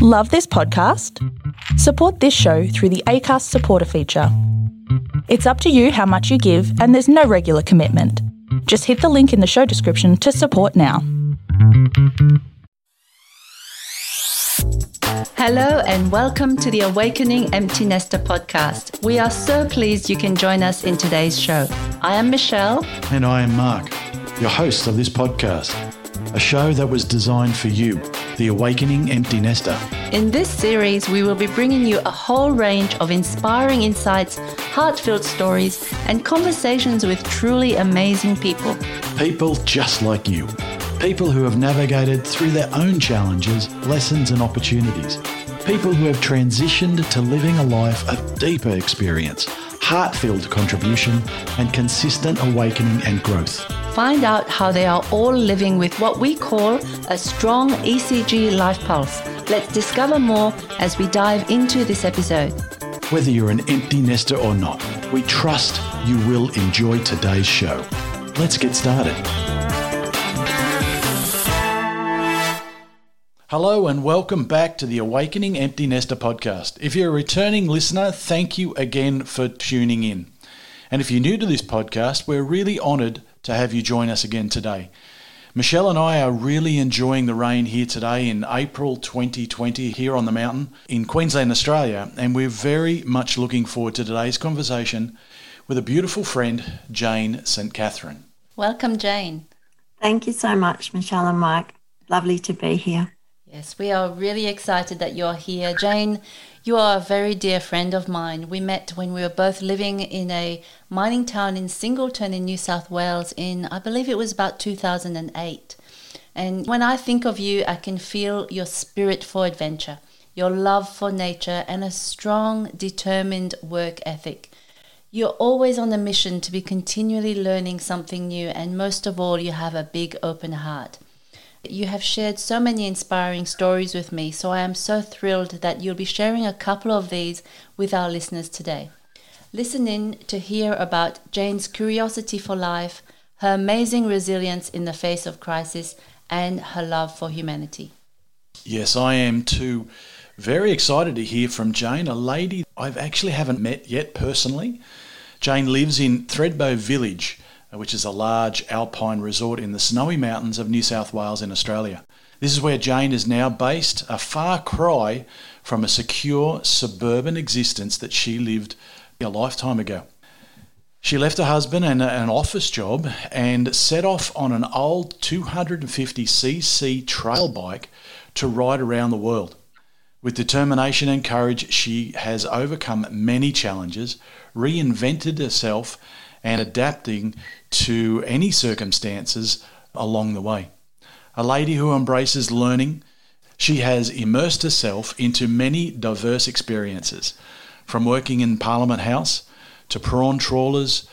Love this podcast? Support this show through the ACAST supporter feature. It's up to you how much you give, and there's no regular commitment. Just hit the link in the show description to support now. Hello, and welcome to the Awakening Empty Nester podcast. We are so pleased you can join us in today's show. I am Michelle. And I am Mark, your host of this podcast, a show that was designed for you, the Awakening Empty Nester. In this series, we will be bringing you a whole range of inspiring insights, heartfelt stories, and conversations with truly amazing people. People just like you. People who have navigated through their own challenges, lessons, and opportunities. People who have transitioned to living a life of deeper experience, heart filled contribution, and consistent awakening and growth. Find out how they are all living with what we call a strong ECG life pulse. Let's discover more as we dive into this episode. Whether you're an empty nester or not, we trust you will enjoy today's show. Let's get started. Hello and welcome back to the Awakening Empty Nester podcast. If you're a returning listener, thank you again for tuning in. And if you're new to this podcast, we're really honoured to have you join us again today. Michelle and I are really enjoying the rain here today in April 2020 here on the mountain in Queensland, Australia, and we're very much looking forward to today's conversation with a beautiful friend, Jane St. Catherine. Welcome, Jane. Thank you so much, Michelle and Mike. Lovely to be here. Yes, we are really excited that you're here. Jane, you are a very dear friend of mine. We met when we were both living in a mining town in Singleton in New South Wales in, I believe it was about 2008. And when I think of you, I can feel your spirit for adventure, your love for nature, and a strong, determined work ethic. You're always on a mission to be continually learning something new, and most of all, you have a big open heart. You have shared so many inspiring stories with me, so I am so thrilled that you'll be sharing a couple of these with our listeners today. Listen in to hear about Jane's curiosity for life, her amazing resilience in the face of crisis, and her love for humanity. Yes, I am too. Very excited to hear from Jane, a lady I've actually haven't met yet personally. Jane lives in Thredbo Village, which is a large alpine resort in the snowy mountains of New South Wales in Australia. This is where Jane is now based, a far cry from a secure suburban existence that she lived a lifetime ago. She left her husband and an office job and set off on an old 250cc trail bike to ride around the world. With determination and courage, she has overcome many challenges, reinvented herself, and adapting to any circumstances along the way. A lady who embraces learning, she has immersed herself into many diverse experiences, from working in Parliament House to prawn trawlers,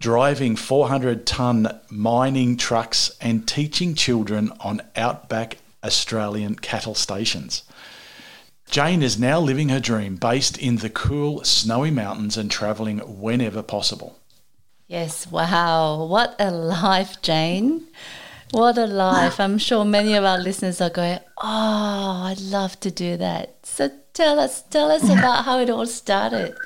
driving 400 ton mining trucks, and teaching children on outback Australian cattle stations. Jane is now living her dream based in the cool, snowy mountains and travelling whenever possible. Yes, wow. What a life, Jane. What a life. I'm sure many of our listeners are going, "Oh, I'd love to do that." So tell us tell us about how it all started.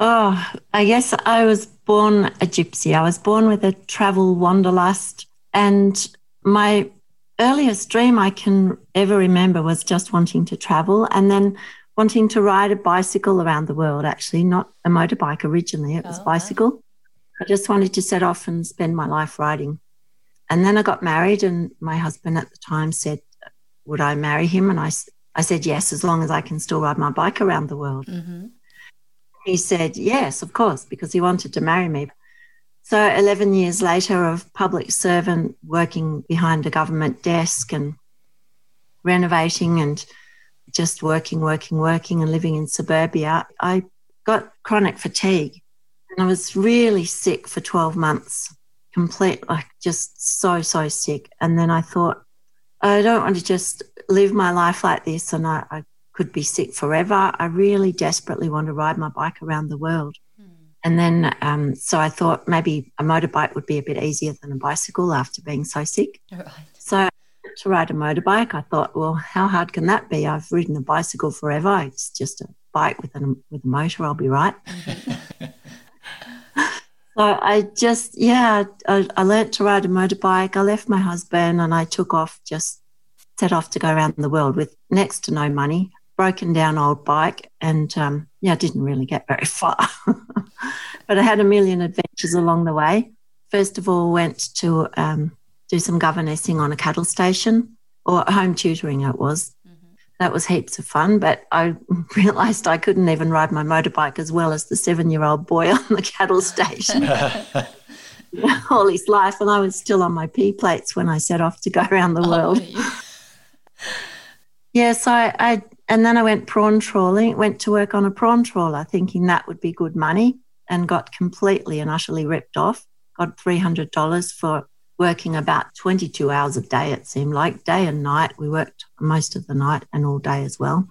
Oh, I guess I was born a gypsy. I was born with a travel wanderlust and my earliest dream I can ever remember was just wanting to travel and then wanting to ride a bicycle around the world actually, not a motorbike originally, it was oh, bicycle. I just wanted to set off and spend my life riding. And then I got married, and my husband at the time said, Would I marry him? And I, I said, Yes, as long as I can still ride my bike around the world. Mm-hmm. He said, Yes, of course, because he wanted to marry me. So, 11 years later, of public servant working behind a government desk and renovating and just working, working, working, and living in suburbia, I got chronic fatigue. And I was really sick for 12 months, complete, like just so, so sick. And then I thought, I don't want to just live my life like this and I, I could be sick forever. I really desperately want to ride my bike around the world. Hmm. And then, um, so I thought maybe a motorbike would be a bit easier than a bicycle after being so sick. Right. So to ride a motorbike. I thought, well, how hard can that be? I've ridden a bicycle forever. It's just a bike with a, with a motor. I'll be right. So I just, yeah, I, I learned to ride a motorbike. I left my husband and I took off, just set off to go around the world with next to no money, broken down old bike. And um, yeah, I didn't really get very far. but I had a million adventures along the way. First of all, went to um, do some governessing on a cattle station or home tutoring, it was that was heaps of fun. But I realised I couldn't even ride my motorbike as well as the seven year old boy on the cattle station all his life. And I was still on my P plates when I set off to go around the oh, world. Oh, yes, I, I, and then I went prawn trawling, went to work on a prawn trawler thinking that would be good money and got completely and utterly ripped off. Got $300 for working about 22 hours a day, it seemed like, day and night. We worked most of the night and all day as well.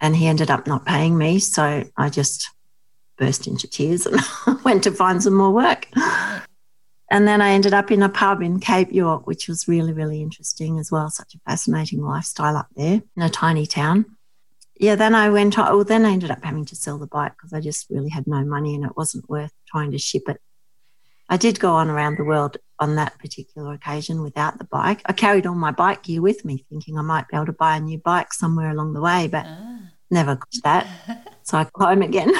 And he ended up not paying me. So I just burst into tears and went to find some more work. And then I ended up in a pub in Cape York, which was really, really interesting as well. Such a fascinating lifestyle up there in a tiny town. Yeah, then I went, oh, then I ended up having to sell the bike because I just really had no money and it wasn't worth trying to ship it I did go on around the world on that particular occasion without the bike. I carried all my bike gear with me, thinking I might be able to buy a new bike somewhere along the way, but ah. never got that. so I home again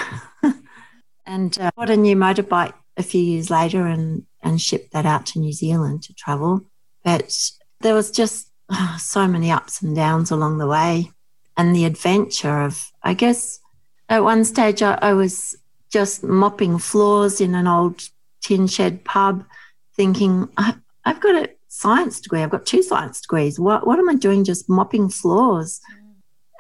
and uh, bought a new motorbike a few years later and, and shipped that out to New Zealand to travel. But there was just oh, so many ups and downs along the way. And the adventure of, I guess, at one stage I, I was just mopping floors in an old tin shed pub thinking, I, have got a science degree. I've got two science degrees. What, what am I doing just mopping floors? Mm.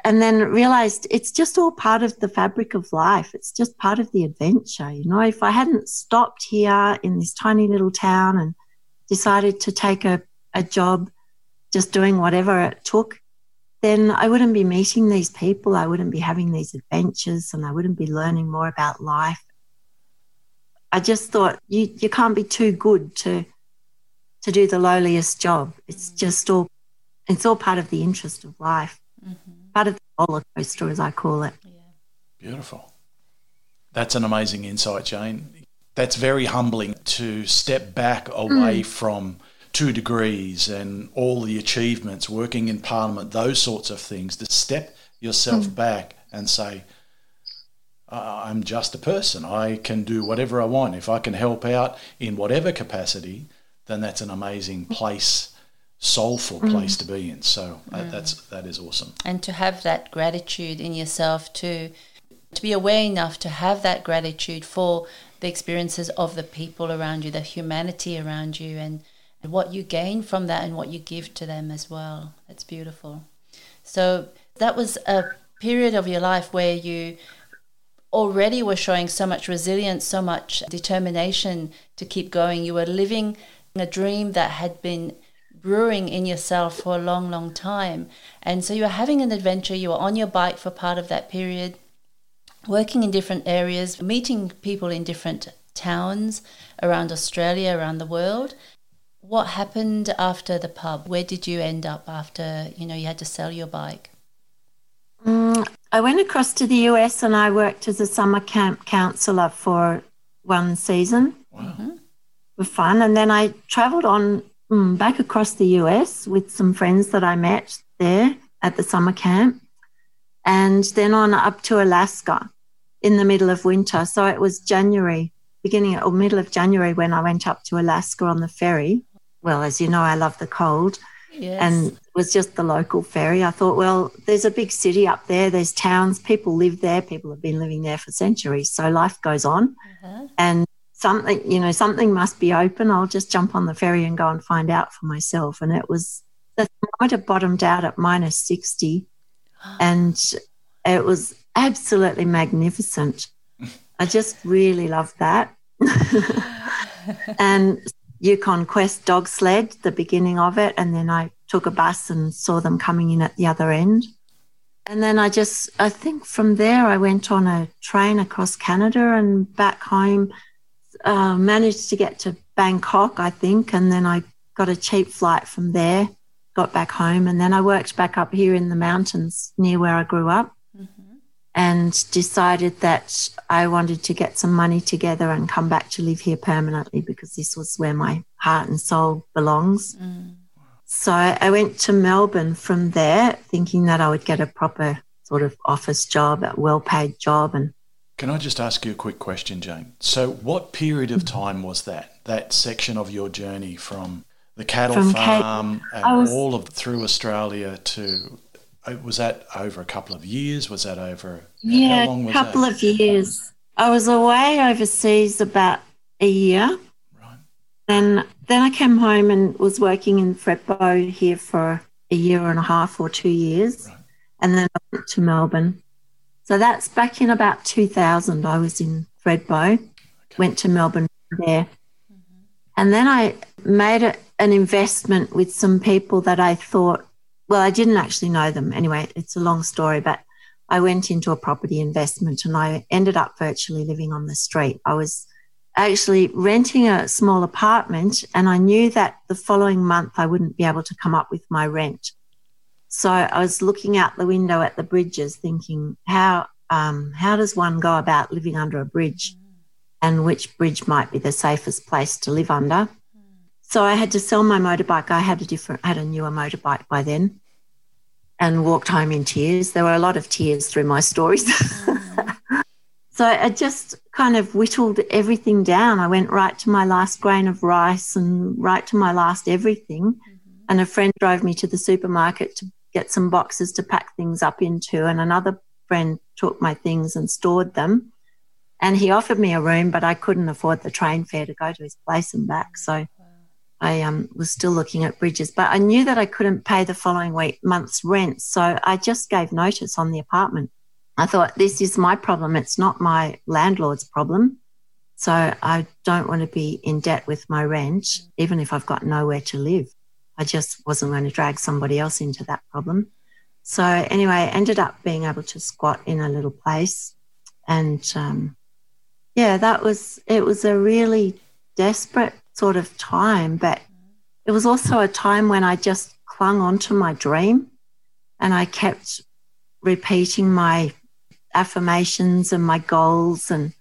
And then realized it's just all part of the fabric of life. It's just part of the adventure. You know, if I hadn't stopped here in this tiny little town and decided to take a, a job just doing whatever it took, then I wouldn't be meeting these people. I wouldn't be having these adventures and I wouldn't be learning more about life I just thought you you can't be too good to to do the lowliest job. It's mm-hmm. just all it's all part of the interest of life, mm-hmm. part of the roller coaster, as I call it. Yeah. Beautiful. That's an amazing insight, Jane. That's very humbling to step back away mm. from two degrees and all the achievements, working in Parliament, those sorts of things, to step yourself mm. back and say, I'm just a person. I can do whatever I want. If I can help out in whatever capacity, then that's an amazing place, soulful mm. place mm. to be in. So uh, mm. that's that is awesome. And to have that gratitude in yourself to to be aware enough to have that gratitude for the experiences of the people around you, the humanity around you, and what you gain from that and what you give to them as well. That's beautiful. So that was a period of your life where you already were showing so much resilience, so much determination to keep going. You were living a dream that had been brewing in yourself for a long, long time. And so you were having an adventure, you were on your bike for part of that period, working in different areas, meeting people in different towns around Australia, around the world. What happened after the pub? Where did you end up after, you know, you had to sell your bike? I went across to the US and I worked as a summer camp counselor for one season wow. for fun. And then I traveled on mm, back across the US with some friends that I met there at the summer camp. And then on up to Alaska in the middle of winter. So it was January, beginning or middle of January when I went up to Alaska on the ferry. Well, as you know, I love the cold. Yes. And was just the local ferry. I thought, well, there's a big city up there, there's towns, people live there, people have been living there for centuries. So life goes on. Uh-huh. And something, you know, something must be open. I'll just jump on the ferry and go and find out for myself. And it was the thermometer bottomed out at minus 60. and it was absolutely magnificent. I just really loved that. and Yukon Quest dog sled, the beginning of it. And then I took a bus and saw them coming in at the other end. And then I just, I think from there, I went on a train across Canada and back home, uh, managed to get to Bangkok, I think. And then I got a cheap flight from there, got back home. And then I worked back up here in the mountains near where I grew up mm-hmm. and decided that I wanted to get some money together and come back to live here permanently because this was where my heart and soul belongs. Mm. So I went to Melbourne from there thinking that I would get a proper sort of office job, a well paid job and can I just ask you a quick question, Jane? So, what period of time was that? That section of your journey from the cattle from farm and was, all of through Australia to uh, was that over a couple of years? Was that over yeah, a couple that? of years? I was away overseas about a year. Then then I came home and was working in Thredbo here for a year and a half or two years, right. and then I went to Melbourne so that's back in about 2000. I was in Thredbo, okay. went to Melbourne there. Mm-hmm. And then I made a, an investment with some people that I thought, well, I didn't actually know them. Anyway, it's a long story, but I went into a property investment and I ended up virtually living on the street. I was actually renting a small apartment and I knew that the following month I wouldn't be able to come up with my rent. So I was looking out the window at the bridges, thinking, how um, how does one go about living under a bridge, and which bridge might be the safest place to live under? So I had to sell my motorbike. I had a different, had a newer motorbike by then, and walked home in tears. There were a lot of tears through my stories. so I just kind of whittled everything down. I went right to my last grain of rice and right to my last everything. Mm-hmm. And a friend drove me to the supermarket to get some boxes to pack things up into. And another friend took my things and stored them. And he offered me a room, but I couldn't afford the train fare to go to his place and back. So I um, was still looking at bridges, but I knew that I couldn't pay the following week month's rent. So I just gave notice on the apartment. I thought, this is my problem. It's not my landlord's problem. So I don't want to be in debt with my rent, even if I've got nowhere to live. I just wasn't going to drag somebody else into that problem. So anyway, I ended up being able to squat in a little place, and um, yeah, that was it. Was a really desperate sort of time, but it was also a time when I just clung onto my dream, and I kept repeating my affirmations and my goals and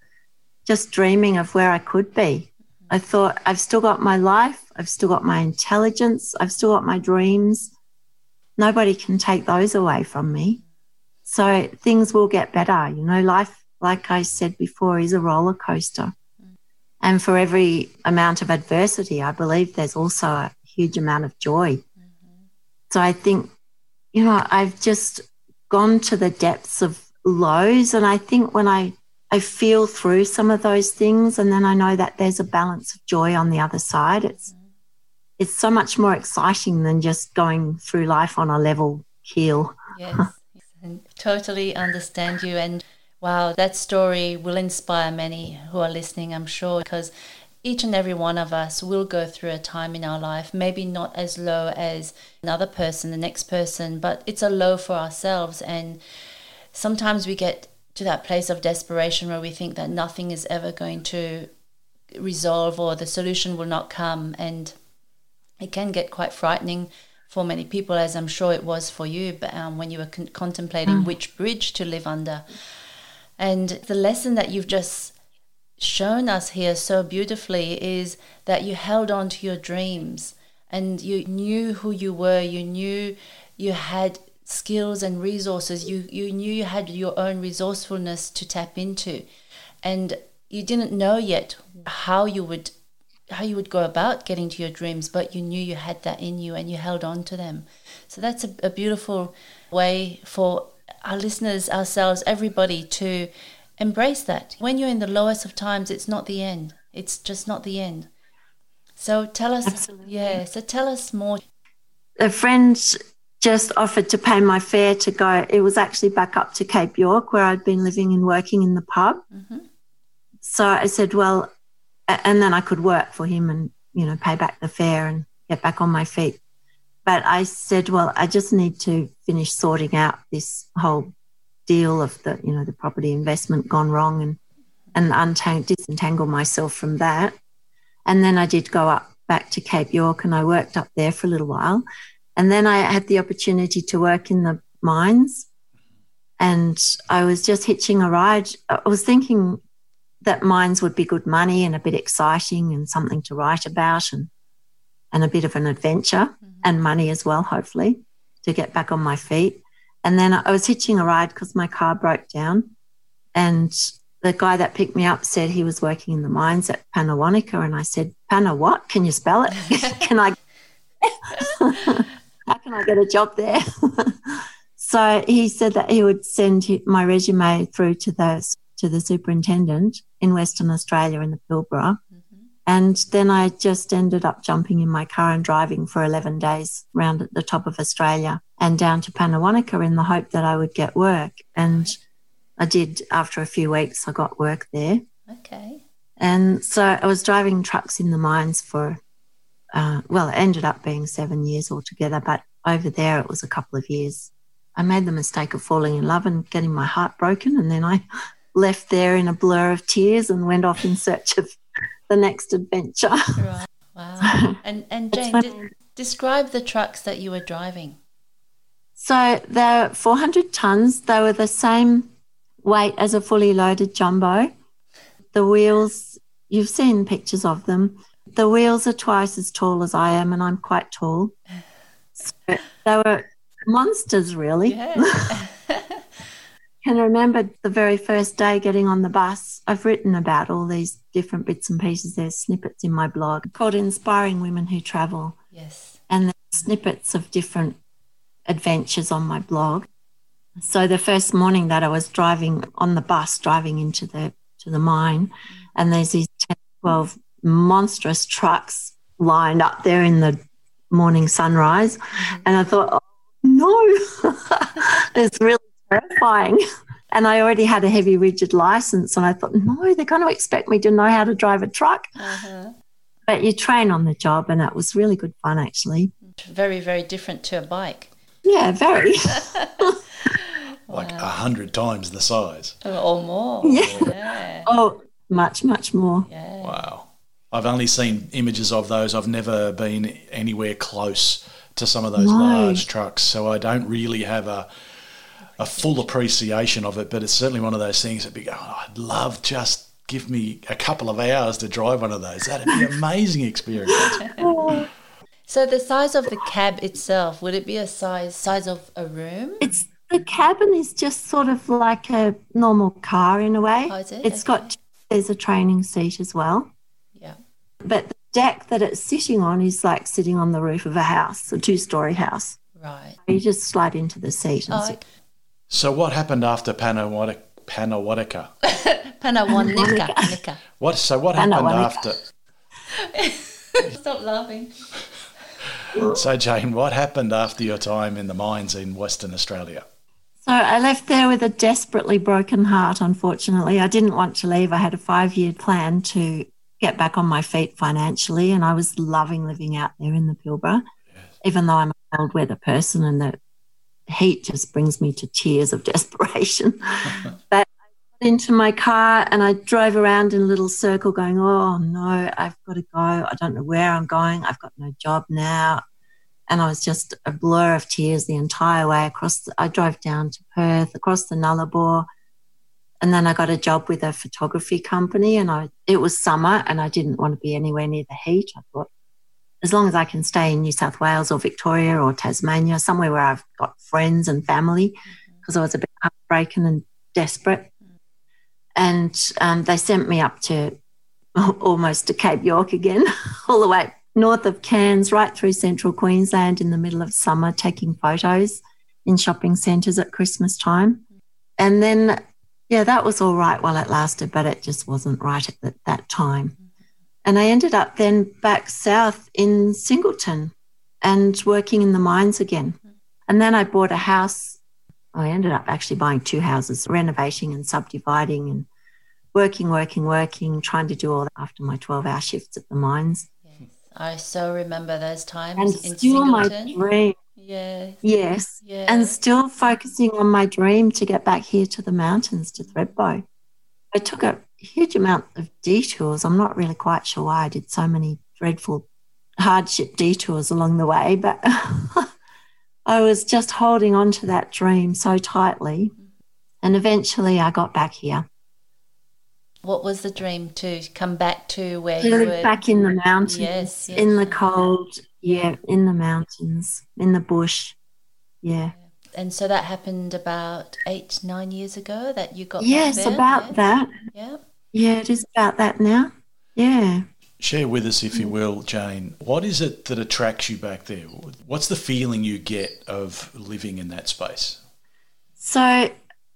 just dreaming of where I could be. I thought I've still got my life. I've still got my intelligence. I've still got my dreams. Nobody can take those away from me. So things will get better. You know, life, like I said before, is a roller coaster. And for every amount of adversity, I believe there's also a huge amount of joy. Mm-hmm. So I think, you know, I've just gone to the depths of lows. And I think when I, I feel through some of those things and then I know that there's a balance of joy on the other side, it's, it's so much more exciting than just going through life on a level keel. Yes, and totally understand you. And wow, that story will inspire many who are listening, I'm sure, because each and every one of us will go through a time in our life, maybe not as low as another person, the next person, but it's a low for ourselves. And sometimes we get to that place of desperation where we think that nothing is ever going to resolve or the solution will not come. And it can get quite frightening for many people, as I'm sure it was for you, but um, when you were con- contemplating mm. which bridge to live under. And the lesson that you've just shown us here so beautifully is that you held on to your dreams and you knew who you were, you knew you had skills and resources, you, you knew you had your own resourcefulness to tap into. And you didn't know yet how you would how you would go about getting to your dreams, but you knew you had that in you and you held on to them. So that's a, a beautiful way for our listeners, ourselves, everybody to embrace that. When you're in the lowest of times, it's not the end. It's just not the end. So tell us, Absolutely. yeah. So tell us more. Uh, a friend just offered to pay my fare to go. It was actually back up to Cape York, where I'd been living and working in the pub. Mm-hmm. So I said, "Well, and then I could work for him and you know pay back the fare and get back on my feet. But I said, well, I just need to finish sorting out this whole deal of the you know the property investment gone wrong and and untang- disentangle myself from that. And then I did go up back to Cape York and I worked up there for a little while. And then I had the opportunity to work in the mines. And I was just hitching a ride. I was thinking that mines would be good money and a bit exciting and something to write about and, and a bit of an adventure mm-hmm. and money as well, hopefully, to get back on my feet. And then I was hitching a ride because my car broke down. And the guy that picked me up said he was working in the mines at Pannawonica. And I said, Pana what? Can you spell it? can I? How can I get a job there? so he said that he would send my resume through to the to the superintendent in Western Australia in the Pilbara. Mm-hmm. And then I just ended up jumping in my car and driving for 11 days around at the top of Australia and down to Pannawonica in the hope that I would get work. And I did after a few weeks, I got work there. Okay. And so I was driving trucks in the mines for, uh, well, it ended up being seven years altogether, but over there it was a couple of years. I made the mistake of falling in love and getting my heart broken. And then I left there in a blur of tears and went off in search of the next adventure. Right. Wow. and, and Jane, describe the trucks that you were driving. So they're 400 tons. They were the same weight as a fully loaded jumbo. The wheels, you've seen pictures of them. The wheels are twice as tall as I am, and I'm quite tall. So they were monsters, really. Yeah. can remember the very first day getting on the bus. I've written about all these different bits and pieces. There's snippets in my blog called Inspiring Women Who Travel. Yes. And there's snippets of different adventures on my blog. So the first morning that I was driving on the bus, driving into the to the mine, and there's these 10, 12 monstrous trucks lined up there in the morning sunrise. Mm-hmm. And I thought, oh, no, it's really terrifying. And I already had a heavy rigid license, and I thought, no, they're going to expect me to know how to drive a truck. Uh-huh. But you train on the job, and it was really good fun, actually. Very, very different to a bike. Yeah, very. like a wow. hundred times the size. Or more. Yeah. yeah. Oh, much, much more. Yeah. Wow. I've only seen images of those. I've never been anywhere close to some of those no. large trucks, so I don't really have a a full appreciation of it. But it's certainly one of those things that be go, oh, I'd love just give me a couple of hours to drive one of those. That'd be an amazing experience. so the size of the cab itself, would it be a size size of a room? It's the cabin is just sort of like a normal car in a way. Oh, is it? It's okay. got there's a training seat as well. Yeah. But the deck that it's sitting on is like sitting on the roof of a house, a two story house. Right. You just slide into the seat and oh, sit. So what happened after Pannawonica? Pannawonica. Pannawonica. what? So what happened after? Stop laughing. So Jane, what happened after your time in the mines in Western Australia? So I left there with a desperately broken heart. Unfortunately, I didn't want to leave. I had a five-year plan to get back on my feet financially, and I was loving living out there in the Pilbara. Yes. Even though I'm a cold weather person and the heat just brings me to tears of desperation. but I got into my car and I drove around in a little circle going, oh no, I've got to go. I don't know where I'm going. I've got no job now. And I was just a blur of tears the entire way across. The, I drove down to Perth, across the Nullarbor, and then I got a job with a photography company. And I, it was summer, and I didn't want to be anywhere near the heat. I thought, as long as I can stay in New South Wales or Victoria or Tasmania, somewhere where I've got friends and family, because mm-hmm. I was a bit heartbroken and desperate. And um, they sent me up to almost to Cape York again, all the way north of Cairns, right through central Queensland in the middle of summer, taking photos in shopping centres at Christmas time. And then, yeah, that was all right while it lasted, but it just wasn't right at that, that time. And I ended up then back south in Singleton and working in the mines again. And then I bought a house. I ended up actually buying two houses, renovating and subdividing and working, working, working, trying to do all that after my 12 hour shifts at the mines. Yes. I so remember those times and in still Singleton. my dream. Yeah. Yes. Yeah. And still focusing on my dream to get back here to the mountains to Thredbo. I took a huge amount of detours. I'm not really quite sure why I did so many dreadful hardship detours along the way, but I was just holding on to that dream so tightly. Mm-hmm. And eventually I got back here. What was the dream to come back to where To you live were? back in the mountains, Yes, yes. in the cold, yeah, in the mountains, in the bush. Yeah. And so that happened about eight, nine years ago that you got back Yes, there? about yes? that. Yeah. Yeah, it is about that now. Yeah. Share with us, if you will, Jane, what is it that attracts you back there? What's the feeling you get of living in that space? So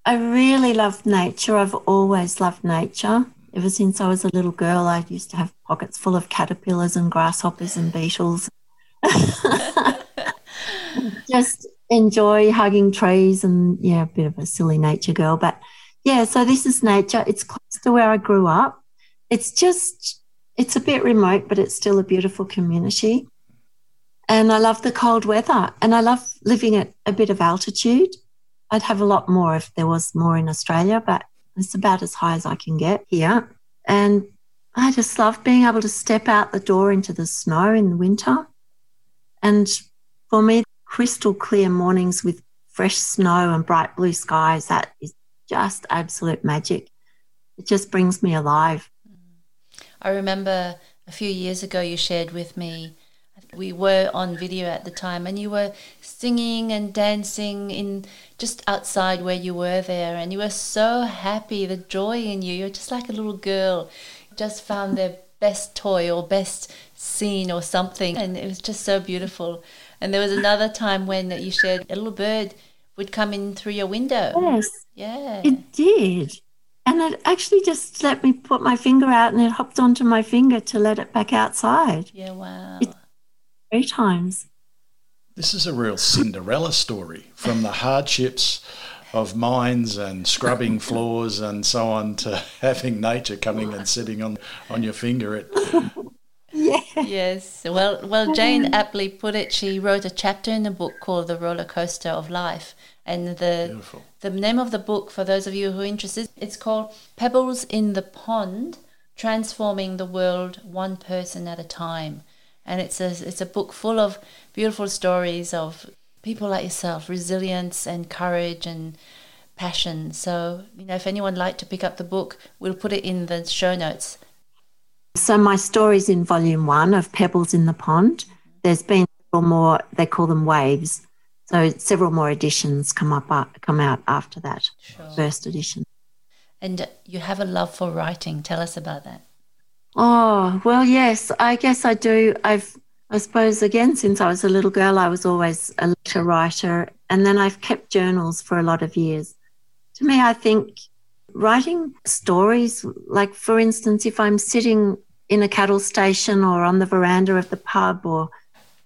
I really love nature. I've always loved nature. Ever since I was a little girl, I used to have pockets full of caterpillars and grasshoppers and beetles. Just enjoy hugging trees and, yeah, a bit of a silly nature girl. But yeah, so this is nature. It's close to where I grew up. It's just, it's a bit remote, but it's still a beautiful community. And I love the cold weather and I love living at a bit of altitude. I'd have a lot more if there was more in Australia, but it's about as high as I can get here. And I just love being able to step out the door into the snow in the winter. And for me, crystal clear mornings with fresh snow and bright blue skies, that is just absolute magic. It just brings me alive. I remember a few years ago you shared with me, we were on video at the time, and you were singing and dancing in just outside where you were there, and you were so happy, the joy in you. You're just like a little girl, just found their best toy or best scene or something, and it was just so beautiful. And there was another time when you shared a little bird would come in through your window. Yes, Yeah. it did. And it actually just let me put my finger out and it hopped onto my finger to let it back outside Yeah, wow. Three times. This is a real Cinderella story from the hardships of mines and scrubbing floors and so on to having nature coming and sitting on, on your finger. It, Yeah. Yes. Well, well, Jane mm-hmm. aptly put it. She wrote a chapter in the book called "The Roller Coaster of Life," and the Beautiful. the name of the book, for those of you who are interested, it's called "Pebbles in the Pond: Transforming the World One Person at a Time." And it's a it's a book full of beautiful stories of people like yourself, resilience and courage and passion. So, you know, if anyone would like to pick up the book, we'll put it in the show notes. So my story's in volume one of Pebbles in the Pond. There's been several more, they call them waves. So several more editions come up uh, come out after that Sure. first edition. And you have a love for writing. Tell us about that. Oh, well, yes, I guess I do. I've, I suppose, again, since I was a little girl, I was always a letter writer. And then I've kept journals for a lot of years. To me, I think writing stories, like for instance, if I'm sitting in a cattle station or on the veranda of the pub or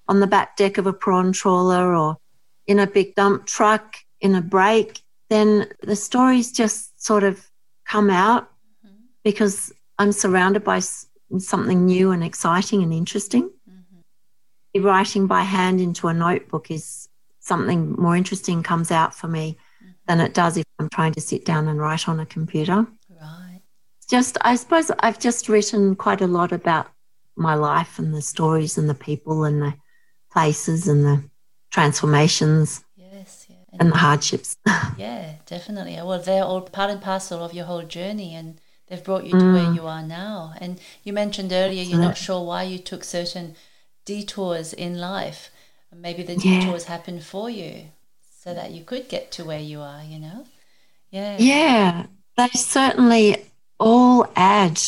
on the back deck of a prawn trawler or in a big dump truck in a break, then the stories just sort of come out mm-hmm. because I'm surrounded by something new and exciting and interesting. Mm-hmm. Writing by hand into a notebook is something more interesting comes out for me mm-hmm. than it does if I'm trying to sit down and write on a computer. Right. Just, I suppose I've just written quite a lot about my life and the stories and the people and the places and the transformations Yes. Yeah. and And the hardships. yeah, definitely. Well, they're all part and parcel of your whole journey, and they've brought you to where mm. you are now. And you mentioned earlier you're not sure why you took certain detours in life. Maybe the Yeah. detours happened for you so that you could get to where you are. You know. Yeah. Yeah, they certainly all add.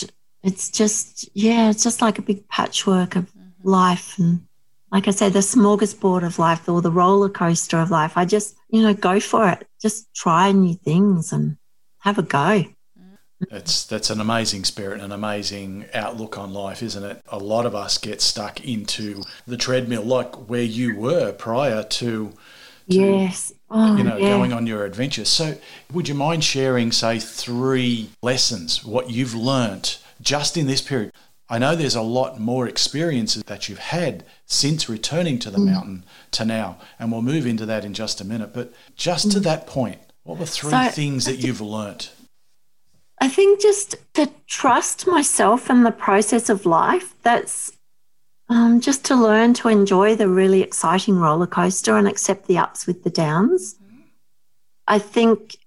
It's just, yeah, it's just like a big patchwork of mm-hmm. life. And like I said, the smorgasbord of life or the roller coaster of life. I just, you know, go for it. Just try new things and have a go. That's that's an amazing spirit, an amazing outlook on life, isn't it? A lot of us get stuck into the treadmill, like where you were prior to, Yes. Oh, you know, yeah. going on your adventure. So, would you mind sharing, say, three lessons what you've learnt just in this period? I know there's a lot more experiences that you've had since returning to the Mm. mountain to now, and we'll move into that in just a minute. But just to that point, what were three Mm. So- things that you've learnt? I think just to trust myself and the process of life. That's Um, just to learn to enjoy the really exciting roller coaster and accept the ups with the downs. I think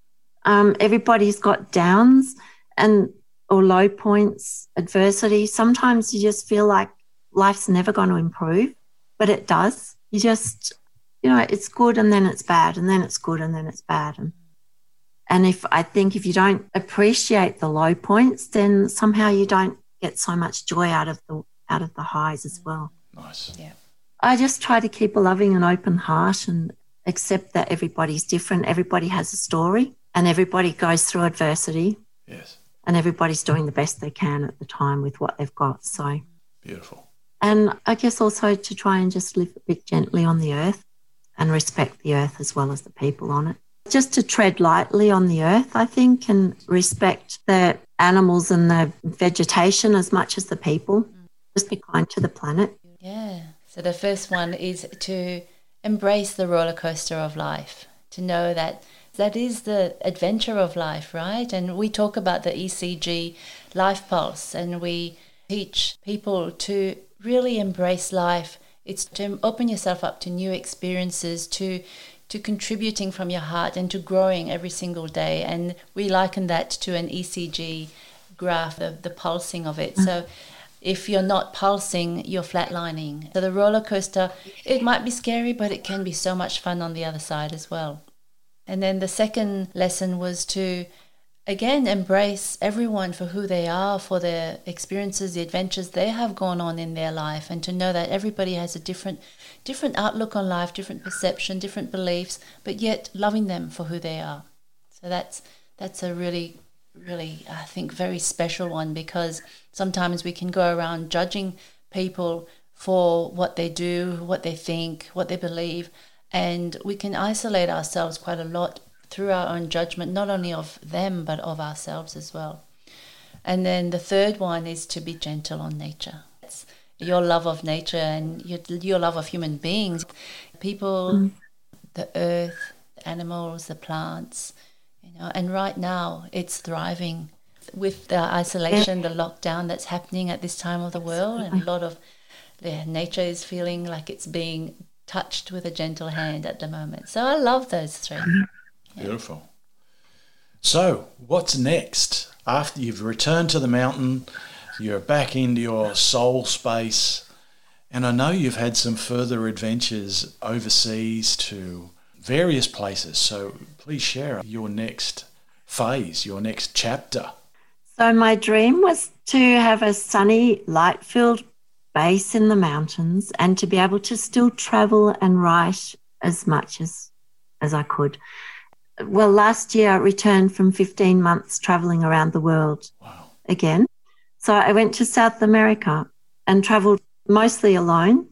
um, everybody's got downs and or low points, adversity. Sometimes you just feel like life's never going to improve, but it does. You just, you know, it's good and then it's bad, and then it's good and then it's bad. And and if I think if you don't appreciate the low points, then somehow you don't get so much joy out of the out of the highs as well. Nice. Yeah. I just try to keep a loving and open heart and accept that everybody's different. Everybody has a story and everybody goes through adversity Yes. and everybody's doing the best they can at the time with what they've got. So, Beautiful. and I guess also to try and just live a bit gently on the earth and respect the earth as well as the people on it. Just to tread lightly on the earth, I think, and respect the animals and the vegetation as much as the people. Just be kind to the planet. Yeah. So the first one is to embrace the roller coaster of life, to know that that is the adventure of life, right? And we talk about the ECG life pulse and we teach people to really embrace life. It's to open yourself up to new experiences, to to contributing from your heart and to growing every single day. And we liken that to an ECG graph, the, the pulsing of it. So if you're not pulsing, you're flatlining. So the roller coaster, it might be scary, but it can be so much fun on the other side as well. And then the second lesson was to again embrace everyone for who they are, for their experiences, the adventures they have gone on in their life, and to know that everybody has a different different outlook on life, different perception, different beliefs, but yet loving them for who they are. So that's that's a really really I think very special one because sometimes we can go around judging people for what they do, what they think, what they believe, and we can isolate ourselves quite a lot through our own judgment, not only of them but of ourselves as well. And then the third one is to be gentle on nature. It's your love of nature and your, your love of human beings, people, the earth, the animals, the plants, you know. And right now, it's thriving with the isolation, the lockdown that's happening at this time of the world, and a lot of yeah, nature is feeling like it's being touched with a gentle hand at the moment. So I love those three. Beautiful. So, what's next? After you've returned to the mountain, you're back into your soul space, and I know you've had some further adventures overseas to various places. So, please share your next phase, your next chapter. So, my dream was to have a sunny, light filled base in the mountains and to be able to still travel and write as much as, as I could. Well, last year I returned from 15 months traveling around the world Wow. again. So, I went to South America and traveled mostly alone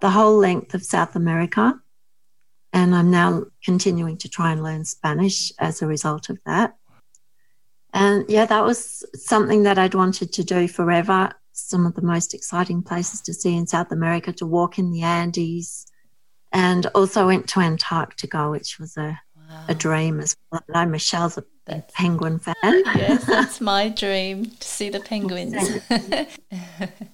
the whole length of South America. And I'm now continuing to try and learn Spanish as a result of that. And yeah, that was something that I'd wanted to do forever. Some of the most exciting places to see in South America, to walk in the Andes, and also went to Antarctica, which was a, a dream as well. I know Michelle's a That's- penguin fan. yes, that's my dream to see the penguins.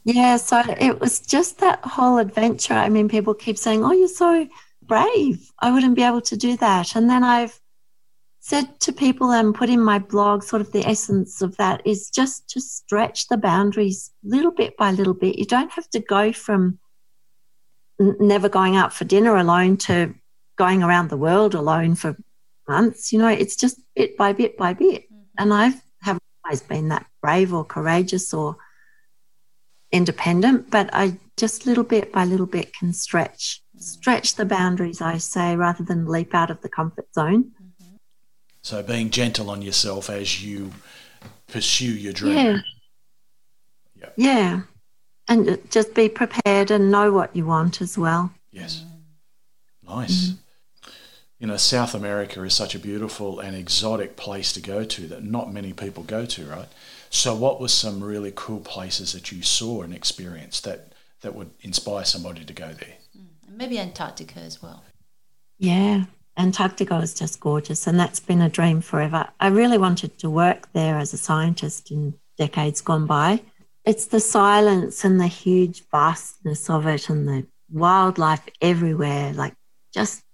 Yeah, so it was just that whole adventure. I mean, people keep saying, Oh, you're so brave. I wouldn't be able to do that. And then I've said to people and put in my blog, sort of the essence of that is just to stretch the boundaries little bit by little bit. You don't have to go from never going out for dinner alone to going around the world alone for months. You know, it's just bit by bit by bit. Mm-hmm. And I haven't always been that brave or courageous or independent, but I just little bit by little bit can stretch, mm-hmm. stretch the boundaries, I say, rather than leap out of the comfort zone. Mm-hmm. So, being gentle on yourself as you pursue your dream. Yeah. Yeah. Yeah. And just be prepared and know what you want as well. Yes. Nice. You know, South America is such a beautiful and exotic place to go to that not many people go to, right? So, what were some really cool places that you saw and experienced that, that would inspire somebody to go there? Mm, maybe Antarctica as well. Yeah. Antarctica is just gorgeous, and that's been a dream forever. I really wanted to work there as a scientist in decades gone by. it's the silence and the huge vastness of it and the wildlife everywhere, like just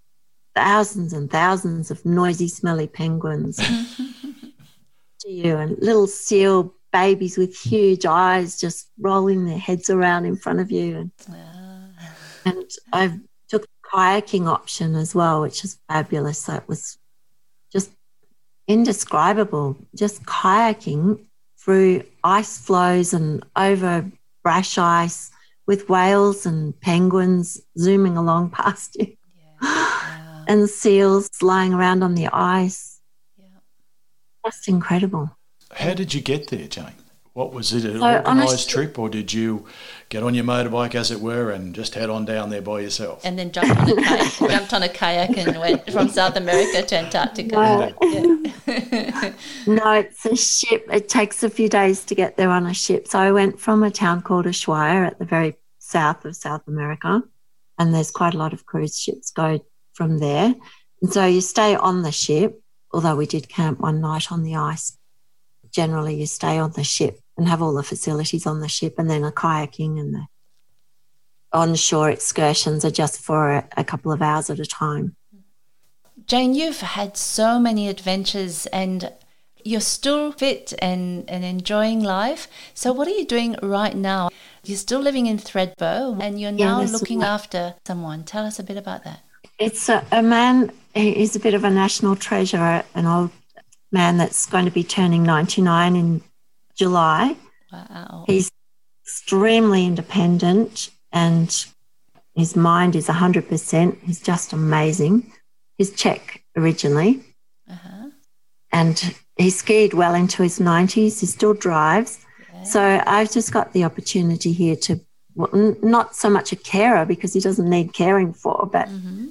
thousands and thousands of noisy, smelly penguins to you and little seal babies with huge eyes just rolling their heads around in front of you. And, ah. and I took a kayaking option as well, which is fabulous. That was just indescribable. Just kayaking through ice floes and over brash ice with whales and penguins zooming along past you yeah. and seals lying around on the ice. Yeah. Just incredible. How did you get there, Jane? What was it, an so organised trip, or did you get on your motorbike, as it were, and just head on down there by yourself? And then jumped on a kayak, jumped on a kayak and went from South America to Antarctica. No. Yeah. no, it's a ship. It takes a few days to get there on a ship. So I went from a town called Ushuaia at the very south of South America, and there's quite a lot of cruise ships go from there. And so you stay on the ship, although we did camp one night on the ice. Generally, you stay on the ship and have all the facilities on the ship, and then a kayaking and the onshore excursions are just for a, a couple of hours at a time. Jane, you've had so many adventures and you're still fit and, and enjoying life. So, what are you doing right now? You're still living in Thredbo and you're now yeah, looking right. after someone. Tell us a bit about that. It's a, a man, he's a bit of a national treasure, an old man that's going to be turning 99 in July. Wow. He's extremely independent and his mind is 100%. He's just amazing. He's Czech originally. Uh-huh. And he skied well into his 90s. He still drives. So I've just got the opportunity here to, well, not so much a carer because he doesn't need caring for, but mm-hmm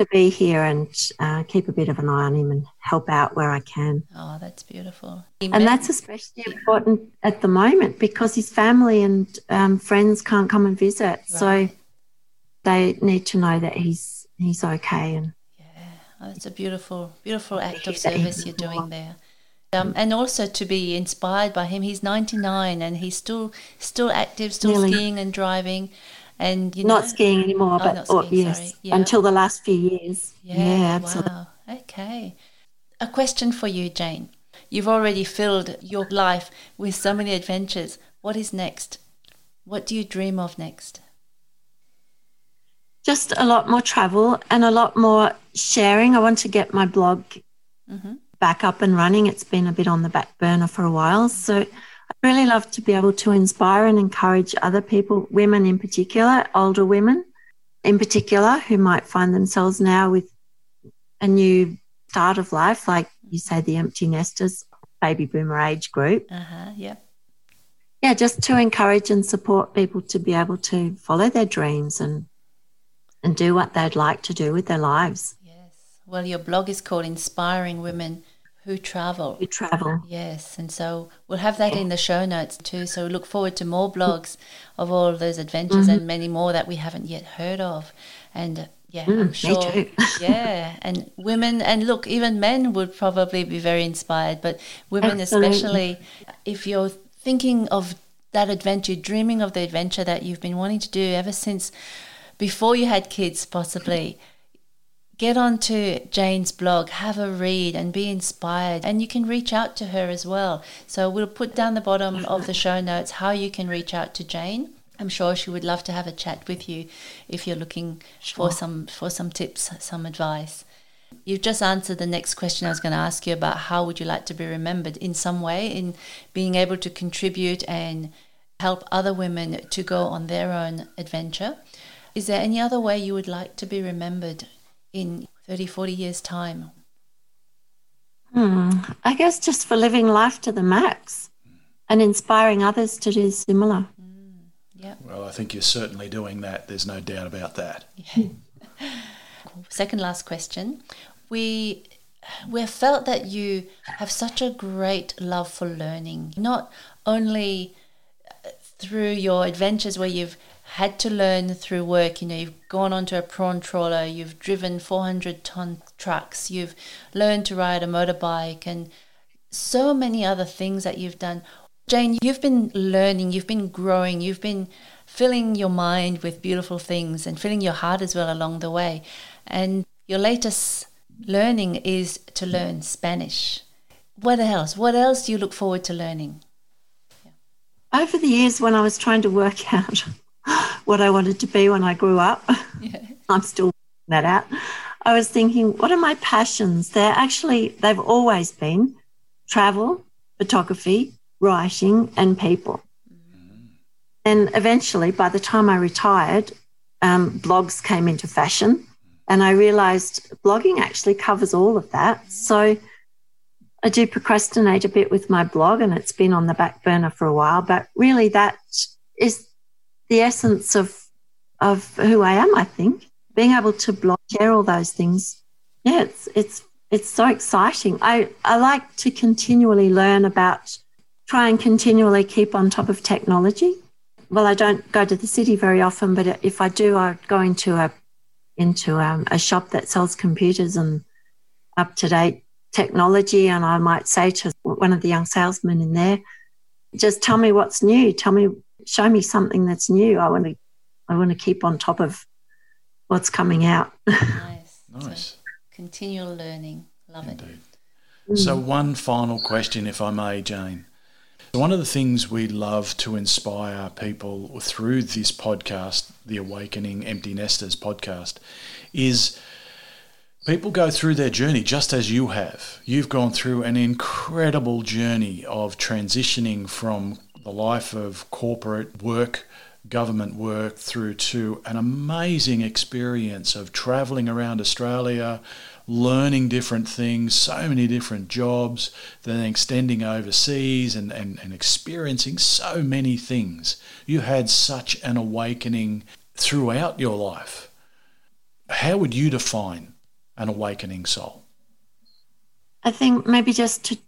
to be here and uh, keep a bit of an eye on him and help out where I can. Oh, that's beautiful. And that's especially important at the moment because his family and um, friends can't come and visit, right. so they need to know that he's he's okay. And yeah, oh, that's a beautiful, beautiful act of service you're doing there. Um, and also to be inspired by him. He's 99 and he's still still active, still skiing and driving and you not skiing anymore, oh, but skiing, yes, yeah. until the last few years. Yeah, yeah absolutely. Wow. Okay. A question for you, Jane. You've already filled your life with so many adventures. What is next? What do you dream of next? Just a lot more travel and a lot more sharing. I want to get my blog mm-hmm. Back up and running. It's been a bit on the back burner for a while. So I really love to be able to inspire and encourage other people, women in particular, older women in particular, who might find themselves now with a new start of life, like you say, the empty nesters, baby boomer age group. Uh-huh, yeah. Yeah, just to encourage and support people to be able to follow their dreams and and do what they'd like to do with their lives. Yes. Well, your blog is called Inspiring Women who travel. Who travel. Yes, and so we'll have that in the show notes too. So look forward to more blogs of all of those adventures mm-hmm. and many more that we haven't yet heard of. And yeah, mm, I'm sure. yeah, and women and look, even men would probably be very inspired, but women Absolutely. especially, if you're thinking of that adventure, dreaming of the adventure that you've been wanting to do ever since before you had kids, possibly get onto Jane's blog, have a read, and be inspired. And you can reach out to her as well. So we'll put down the bottom of the show notes how you can reach out to Jane. I'm sure she would love to have a chat with you if you're looking sure. for some for some tips, some advice. You've just answered the next question I was going to ask you about how would you like to be remembered in some way in being able to contribute and help other women to go on their own adventure. Is there any other way you would like to be remembered in 30, 40 years' time? Hmm. I guess just for living life to the max and inspiring others to do similar. Mm, yeah. Well, I think you're certainly doing that. There's no doubt about that. Yeah. Second last question. We we have felt that you have such a great love for learning, not only through your adventures where you've had to learn through work. You know, you've gone onto a prawn trawler, you've driven 400 ton trucks, you've learned to ride a motorbike, and so many other things that you've done. Jane, you've been learning, you've been growing, you've been filling your mind with beautiful things and filling your heart as well along the way. And your latest learning is to learn Spanish. What else? What else do you look forward to learning? Over the years, when I was trying to work out what I wanted to be when I grew up, yeah. I'm still working that out. I was thinking, what are my passions? They're actually, they've always been travel, photography, writing, and people. Mm-hmm. And eventually, by the time I retired, um, blogs came into fashion. And I realized blogging actually covers all of that. So I do procrastinate a bit with my blog, and it's been on the back burner for a while. But really, that is the essence of of who I am. I think being able to blog, share all those things. Yeah, it's it's it's so exciting. I I like to continually learn about, try and continually keep on top of technology. Well, I don't go to the city very often, but if I do, I go into a into um, a shop that sells computers and up to date technology. And I might say to one of the young salesmen in there, just tell me what's new. Tell me, show me something that's new. I want to, I want to keep on top of what's coming out. Nice. nice. So continual learning. Love Indeed. it. So, mm. one final question, if I may, Jane. One of the things we love to inspire people through this podcast, the Awakening Empty Nesters podcast, is People go through their journey just as you have. You've gone through an incredible journey of transitioning from life of corporate work, government work, through to an amazing experience of traveling around Australia, learning different things, so many different jobs, then extending overseas and, and, and experiencing so many things. You had such an awakening throughout your life. How would you define an awakening soul? I think maybe just to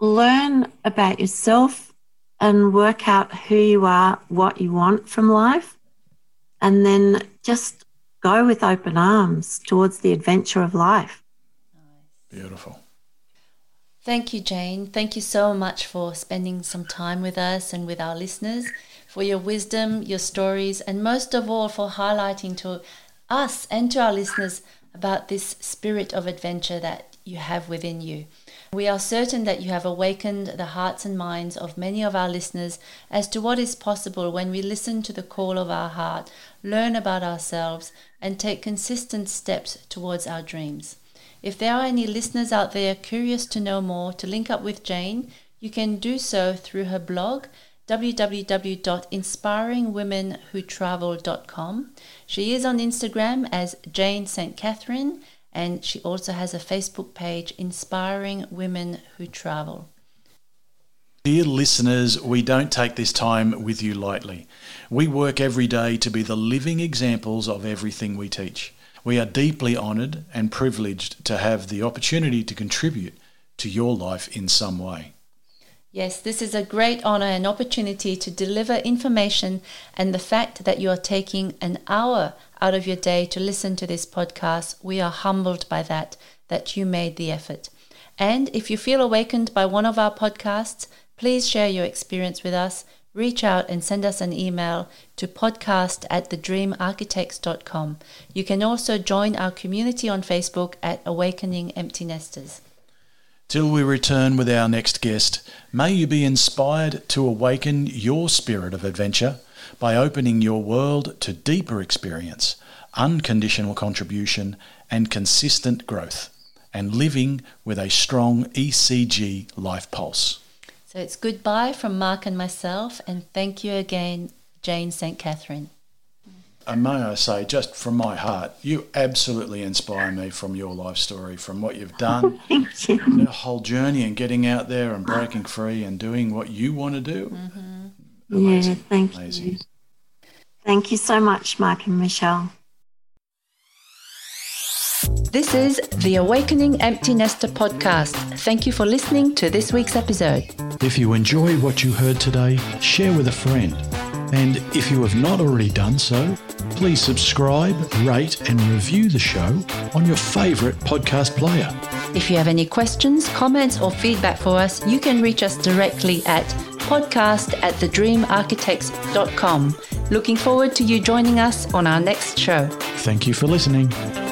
learn about yourself and work out who you are, what you want from life, and then just go with open arms towards the adventure of life. Beautiful. Thank you, Jane. Thank you so much for spending some time with us and with our listeners, for your wisdom, your stories, and most of all, for highlighting to us and to our listeners about this spirit of adventure that you have within you. We are certain that you have awakened the hearts and minds of many of our listeners as to what is possible when we listen to the call of our heart, learn about ourselves, and take consistent steps towards our dreams. If there are any listeners out there curious to know more, to link up with Jane, you can do so through her blog www.inspiringwomenwhotravel.com. She is on Instagram as Jane St. Catherine, and she also has a Facebook page, Inspiring Women Who Travel. Dear listeners, we don't take this time with you lightly. We work every day to be the living examples of everything we teach. We are deeply honoured and privileged to have the opportunity to contribute to your life in some way. Yes, this is a great honor and opportunity to deliver information, and the fact that you are taking an hour out of your day to listen to this podcast, we are humbled by that, that you made the effort. And if you feel awakened by one of our podcasts, please share your experience with us. Reach out and send us an email to podcast at thedreamarchitects.com. You can also join our community on Facebook at Awakening Empty Nesters. Till we return with our next guest, may you be inspired to awaken your spirit of adventure by opening your world to deeper experience, unconditional contribution, and consistent growth, and living with a strong ECG life pulse. So it's goodbye from Mark and myself, and thank you again, Jane St. Catherine and may I say, just from my heart, you absolutely inspire me from your life story, from what you've done, Thank you. the whole journey and getting out there and breaking free and doing what you want to do. Mm-hmm. Yeah, thank Amazing. you. Thank you so much, Mark and Michelle. This is the Awakening Empty Nester podcast. Thank you for listening to this week's episode. If you enjoy what you heard today, share with a friend. And if you have not already done so, please subscribe, rate, and review the show on your favourite podcast player. If you have any questions, comments, or feedback for us, you can reach us directly at podcast at thedreamarchitects.com. Looking forward to you joining us on our next show. Thank you for listening.